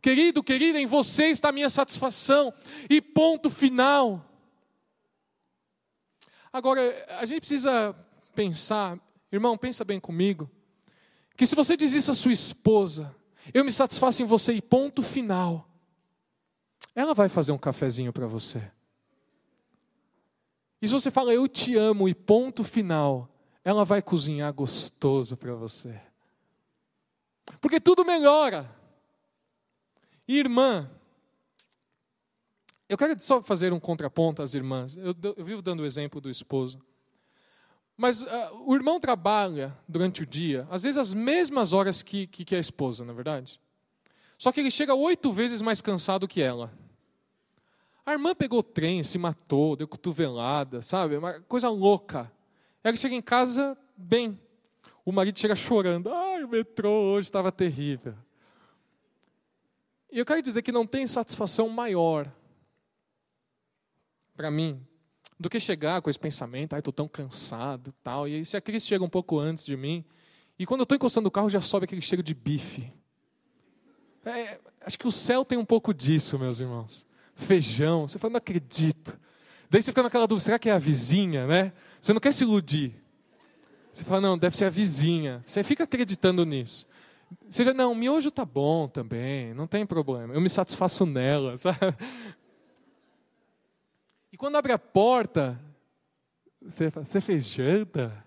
Querido, querida, em você está minha satisfação. E ponto final. Agora, a gente precisa pensar, irmão, pensa bem comigo, que se você diz isso à sua esposa, eu me satisfaço em você e ponto final, ela vai fazer um cafezinho para você. E se você fala eu te amo e ponto final, ela vai cozinhar gostoso para você. Porque tudo melhora. Irmã, eu quero só fazer um contraponto às irmãs. Eu, eu vivo dando o exemplo do esposo. Mas uh, o irmão trabalha durante o dia, às vezes as mesmas horas que, que, que a esposa, na é verdade. Só que ele chega oito vezes mais cansado que ela. A irmã pegou trem, se matou, deu cotovelada, sabe? Uma coisa louca. Ela chega em casa bem. O marido chega chorando. Ai, o metrô hoje estava terrível. E eu quero dizer que não tem satisfação maior para mim do que chegar com esse pensamento, ai, estou tão cansado tal. E aí, se a Cris chega um pouco antes de mim, e quando eu estou encostando o carro, já sobe aquele cheiro de bife. É, acho que o céu tem um pouco disso, meus irmãos. Feijão, você fala, não acredito. Daí você fica naquela dúvida, será que é a vizinha, né? Você não quer se iludir. Você fala, não, deve ser a vizinha. Você fica acreditando nisso. Seja, não, miojo tá bom também, não tem problema. Eu me satisfaço nela, sabe? E quando abre a porta, você fala, você fez janta?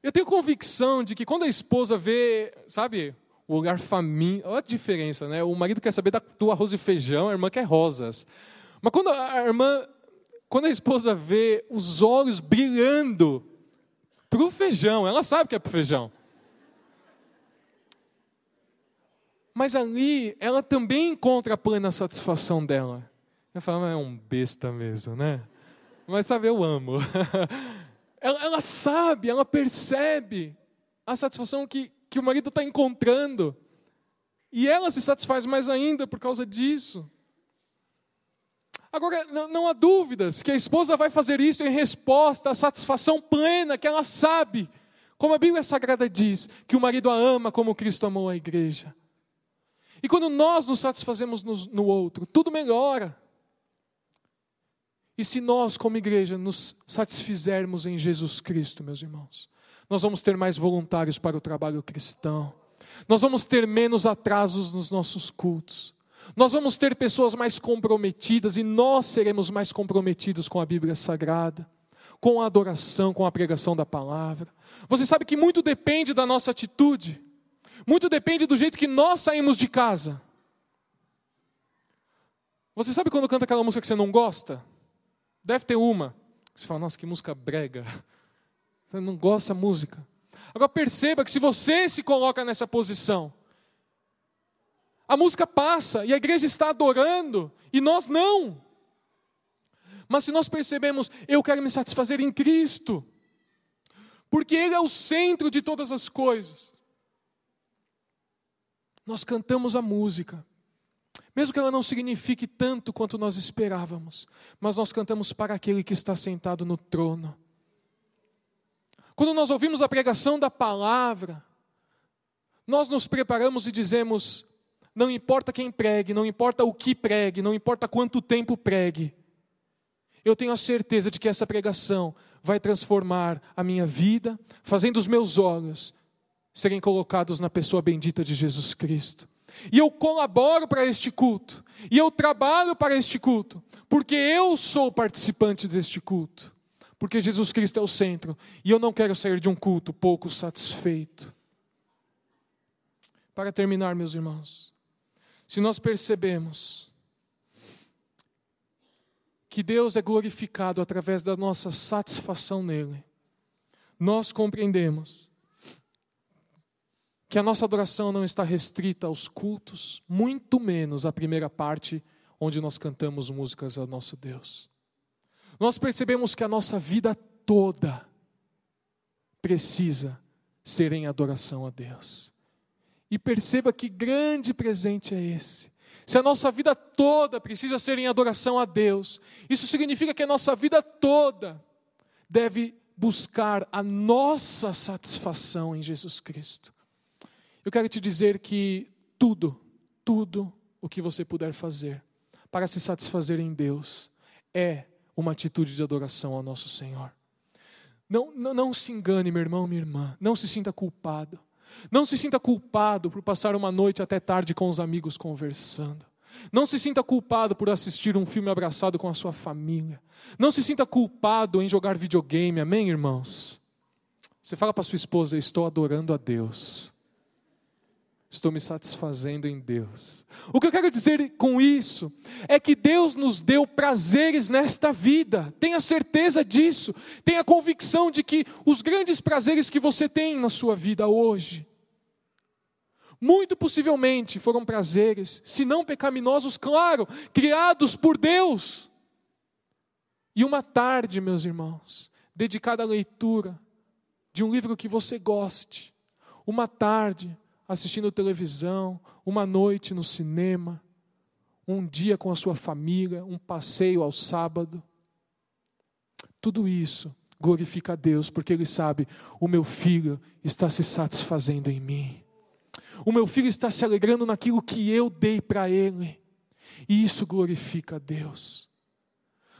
Eu tenho convicção de que quando a esposa vê, sabe, o lugar faminto, olha a diferença, né? O marido quer saber do arroz e feijão, a irmã quer rosas. Mas quando a irmã quando a esposa vê os olhos brilhando para o feijão, ela sabe que é para o feijão. Mas ali ela também encontra a plena satisfação dela. Ela fala, é um besta mesmo, né? Mas sabe, eu amo. ela, ela sabe, ela percebe a satisfação que, que o marido está encontrando. E ela se satisfaz mais ainda por causa disso. Agora, não, há dúvidas que a esposa vai fazer isso em resposta à satisfação plena que ela sabe, como a Bíblia Sagrada diz, que o marido a ama como Cristo amou a igreja. E quando nós nos satisfazemos no outro, tudo melhora. E se nós, como igreja, nos satisfizermos em Jesus Cristo, meus irmãos, nós vamos ter mais voluntários para o trabalho cristão, nós vamos ter menos atrasos nos nossos cultos, nós vamos ter pessoas mais comprometidas e nós seremos mais comprometidos com a Bíblia Sagrada, com a adoração, com a pregação da palavra. Você sabe que muito depende da nossa atitude, muito depende do jeito que nós saímos de casa. Você sabe quando canta aquela música que você não gosta? Deve ter uma. Você fala, nossa, que música brega. Você não gosta da música. Agora perceba que se você se coloca nessa posição, a música passa e a igreja está adorando e nós não. Mas se nós percebemos, eu quero me satisfazer em Cristo, porque Ele é o centro de todas as coisas. Nós cantamos a música, mesmo que ela não signifique tanto quanto nós esperávamos, mas nós cantamos para aquele que está sentado no trono. Quando nós ouvimos a pregação da palavra, nós nos preparamos e dizemos: não importa quem pregue, não importa o que pregue, não importa quanto tempo pregue. eu tenho a certeza de que essa pregação vai transformar a minha vida, fazendo os meus olhos serem colocados na pessoa bendita de Jesus Cristo. E eu colaboro para este culto, e eu trabalho para este culto, porque eu sou participante deste culto, porque Jesus Cristo é o centro, e eu não quero sair de um culto pouco satisfeito. Para terminar, meus irmãos, se nós percebemos que Deus é glorificado através da nossa satisfação nele, nós compreendemos que a nossa adoração não está restrita aos cultos, muito menos à primeira parte, onde nós cantamos músicas ao nosso Deus. Nós percebemos que a nossa vida toda precisa ser em adoração a Deus. E perceba que grande presente é esse se a nossa vida toda precisa ser em adoração a Deus, isso significa que a nossa vida toda deve buscar a nossa satisfação em Jesus Cristo. Eu quero te dizer que tudo, tudo o que você puder fazer para se satisfazer em Deus é uma atitude de adoração ao nosso Senhor. Não, não, não se engane, meu irmão, minha irmã, não se sinta culpado. Não se sinta culpado por passar uma noite até tarde com os amigos conversando. Não se sinta culpado por assistir um filme abraçado com a sua família. Não se sinta culpado em jogar videogame, amém, irmãos? Você fala para sua esposa: Estou adorando a Deus. Estou me satisfazendo em Deus. O que eu quero dizer com isso é que Deus nos deu prazeres nesta vida. Tenha certeza disso. Tenha convicção de que os grandes prazeres que você tem na sua vida hoje, muito possivelmente foram prazeres, se não pecaminosos, claro, criados por Deus. E uma tarde, meus irmãos, dedicada à leitura de um livro que você goste. Uma tarde assistindo televisão, uma noite no cinema, um dia com a sua família, um passeio ao sábado. Tudo isso glorifica a Deus, porque Ele sabe: o meu filho está se satisfazendo em mim, o meu filho está se alegrando naquilo que eu dei para ele, e isso glorifica a Deus.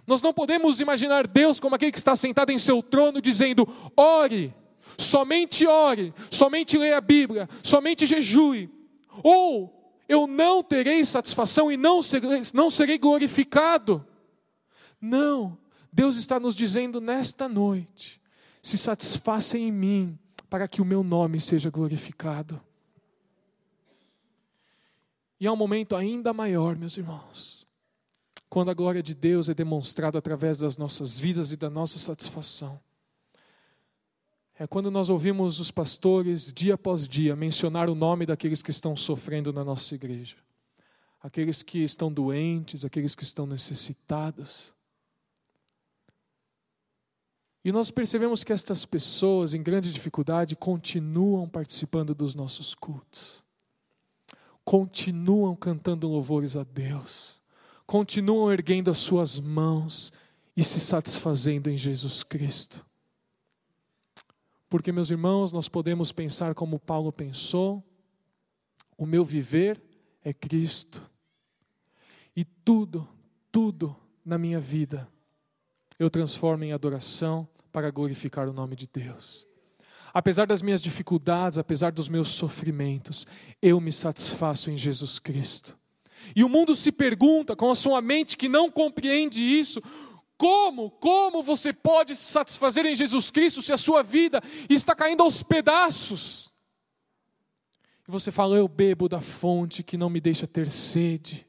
Nós não podemos imaginar Deus como aquele que está sentado em seu trono dizendo: ore, somente ore, somente leia a Bíblia, somente jejue, ou eu não terei satisfação e não serei, não serei glorificado. Não, Deus está nos dizendo nesta noite: se satisfaça em mim, para que o meu nome seja glorificado. E há um momento ainda maior, meus irmãos, quando a glória de Deus é demonstrada através das nossas vidas e da nossa satisfação é quando nós ouvimos os pastores, dia após dia, mencionar o nome daqueles que estão sofrendo na nossa igreja. Aqueles que estão doentes, aqueles que estão necessitados. E nós percebemos que estas pessoas em grande dificuldade continuam participando dos nossos cultos, continuam cantando louvores a Deus, continuam erguendo as suas mãos e se satisfazendo em Jesus Cristo. Porque, meus irmãos, nós podemos pensar como Paulo pensou: o meu viver é Cristo. E tudo, tudo na minha vida eu transformo em adoração para glorificar o nome de Deus. Apesar das minhas dificuldades, apesar dos meus sofrimentos, eu me satisfaço em Jesus Cristo. E o mundo se pergunta, com a sua mente que não compreende isso, como, como você pode se satisfazer em Jesus Cristo se a sua vida está caindo aos pedaços? E você fala, eu bebo da fonte que não me deixa ter sede.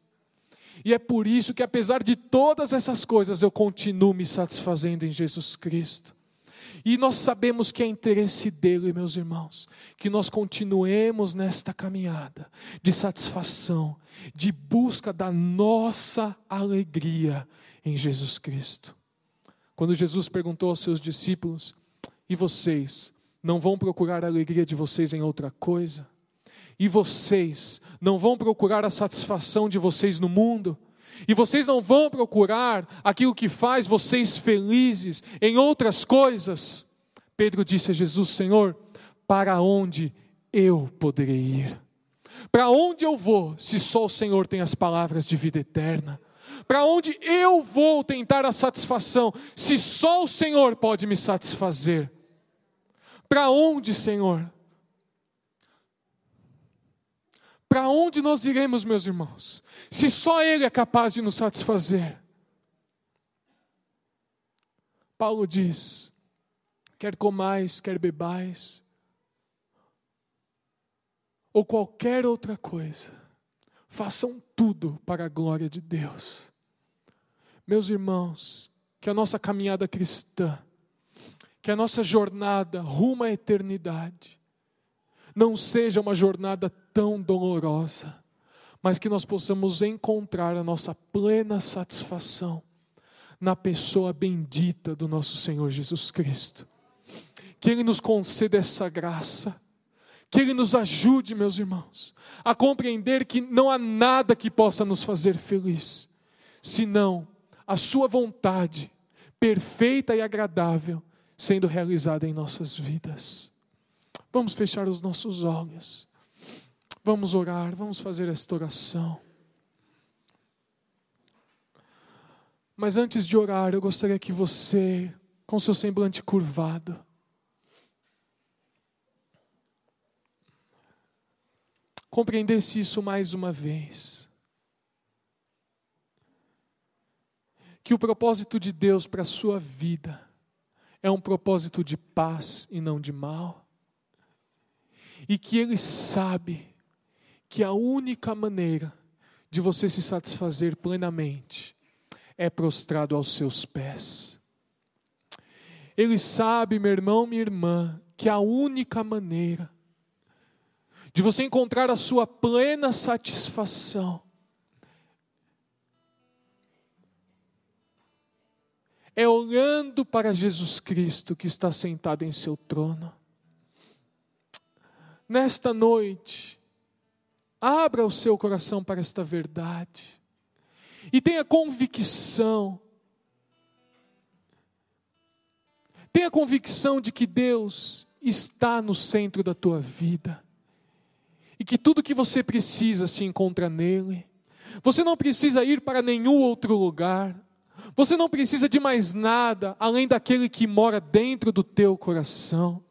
E é por isso que, apesar de todas essas coisas, eu continuo me satisfazendo em Jesus Cristo. E nós sabemos que é interesse dele, meus irmãos, que nós continuemos nesta caminhada de satisfação, de busca da nossa alegria em Jesus Cristo. Quando Jesus perguntou aos seus discípulos: E vocês não vão procurar a alegria de vocês em outra coisa? E vocês não vão procurar a satisfação de vocês no mundo? E vocês não vão procurar aquilo que faz vocês felizes em outras coisas? Pedro disse a Jesus: Senhor, para onde eu poderei ir? Para onde eu vou se só o Senhor tem as palavras de vida eterna? Para onde eu vou tentar a satisfação se só o Senhor pode me satisfazer? Para onde, Senhor? Para onde nós iremos, meus irmãos, se só Ele é capaz de nos satisfazer? Paulo diz: quer comais, quer bebais, ou qualquer outra coisa, façam tudo para a glória de Deus. Meus irmãos, que a nossa caminhada cristã, que a nossa jornada rumo à eternidade, não seja uma jornada tão dolorosa, mas que nós possamos encontrar a nossa plena satisfação na pessoa bendita do nosso Senhor Jesus Cristo. Que Ele nos conceda essa graça que Ele nos ajude, meus irmãos, a compreender que não há nada que possa nos fazer feliz, senão a Sua vontade, perfeita e agradável, sendo realizada em nossas vidas. Vamos fechar os nossos olhos, vamos orar, vamos fazer esta oração. Mas antes de orar, eu gostaria que você, com seu semblante curvado, compreendesse isso mais uma vez. Que o propósito de Deus para a sua vida é um propósito de paz e não de mal. E que Ele sabe que a única maneira de você se satisfazer plenamente é prostrado aos seus pés. Ele sabe, meu irmão, minha irmã, que a única maneira de você encontrar a sua plena satisfação. É olhando para Jesus Cristo que está sentado em seu trono. Nesta noite, abra o seu coração para esta verdade e tenha convicção. Tenha convicção de que Deus está no centro da tua vida e que tudo que você precisa se encontra nele. Você não precisa ir para nenhum outro lugar. Você não precisa de mais nada além daquele que mora dentro do teu coração.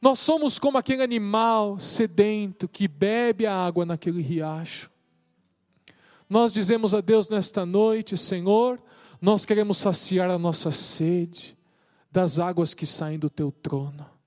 Nós somos como aquele animal sedento que bebe a água naquele riacho. Nós dizemos a Deus nesta noite: Senhor, nós queremos saciar a nossa sede das águas que saem do teu trono.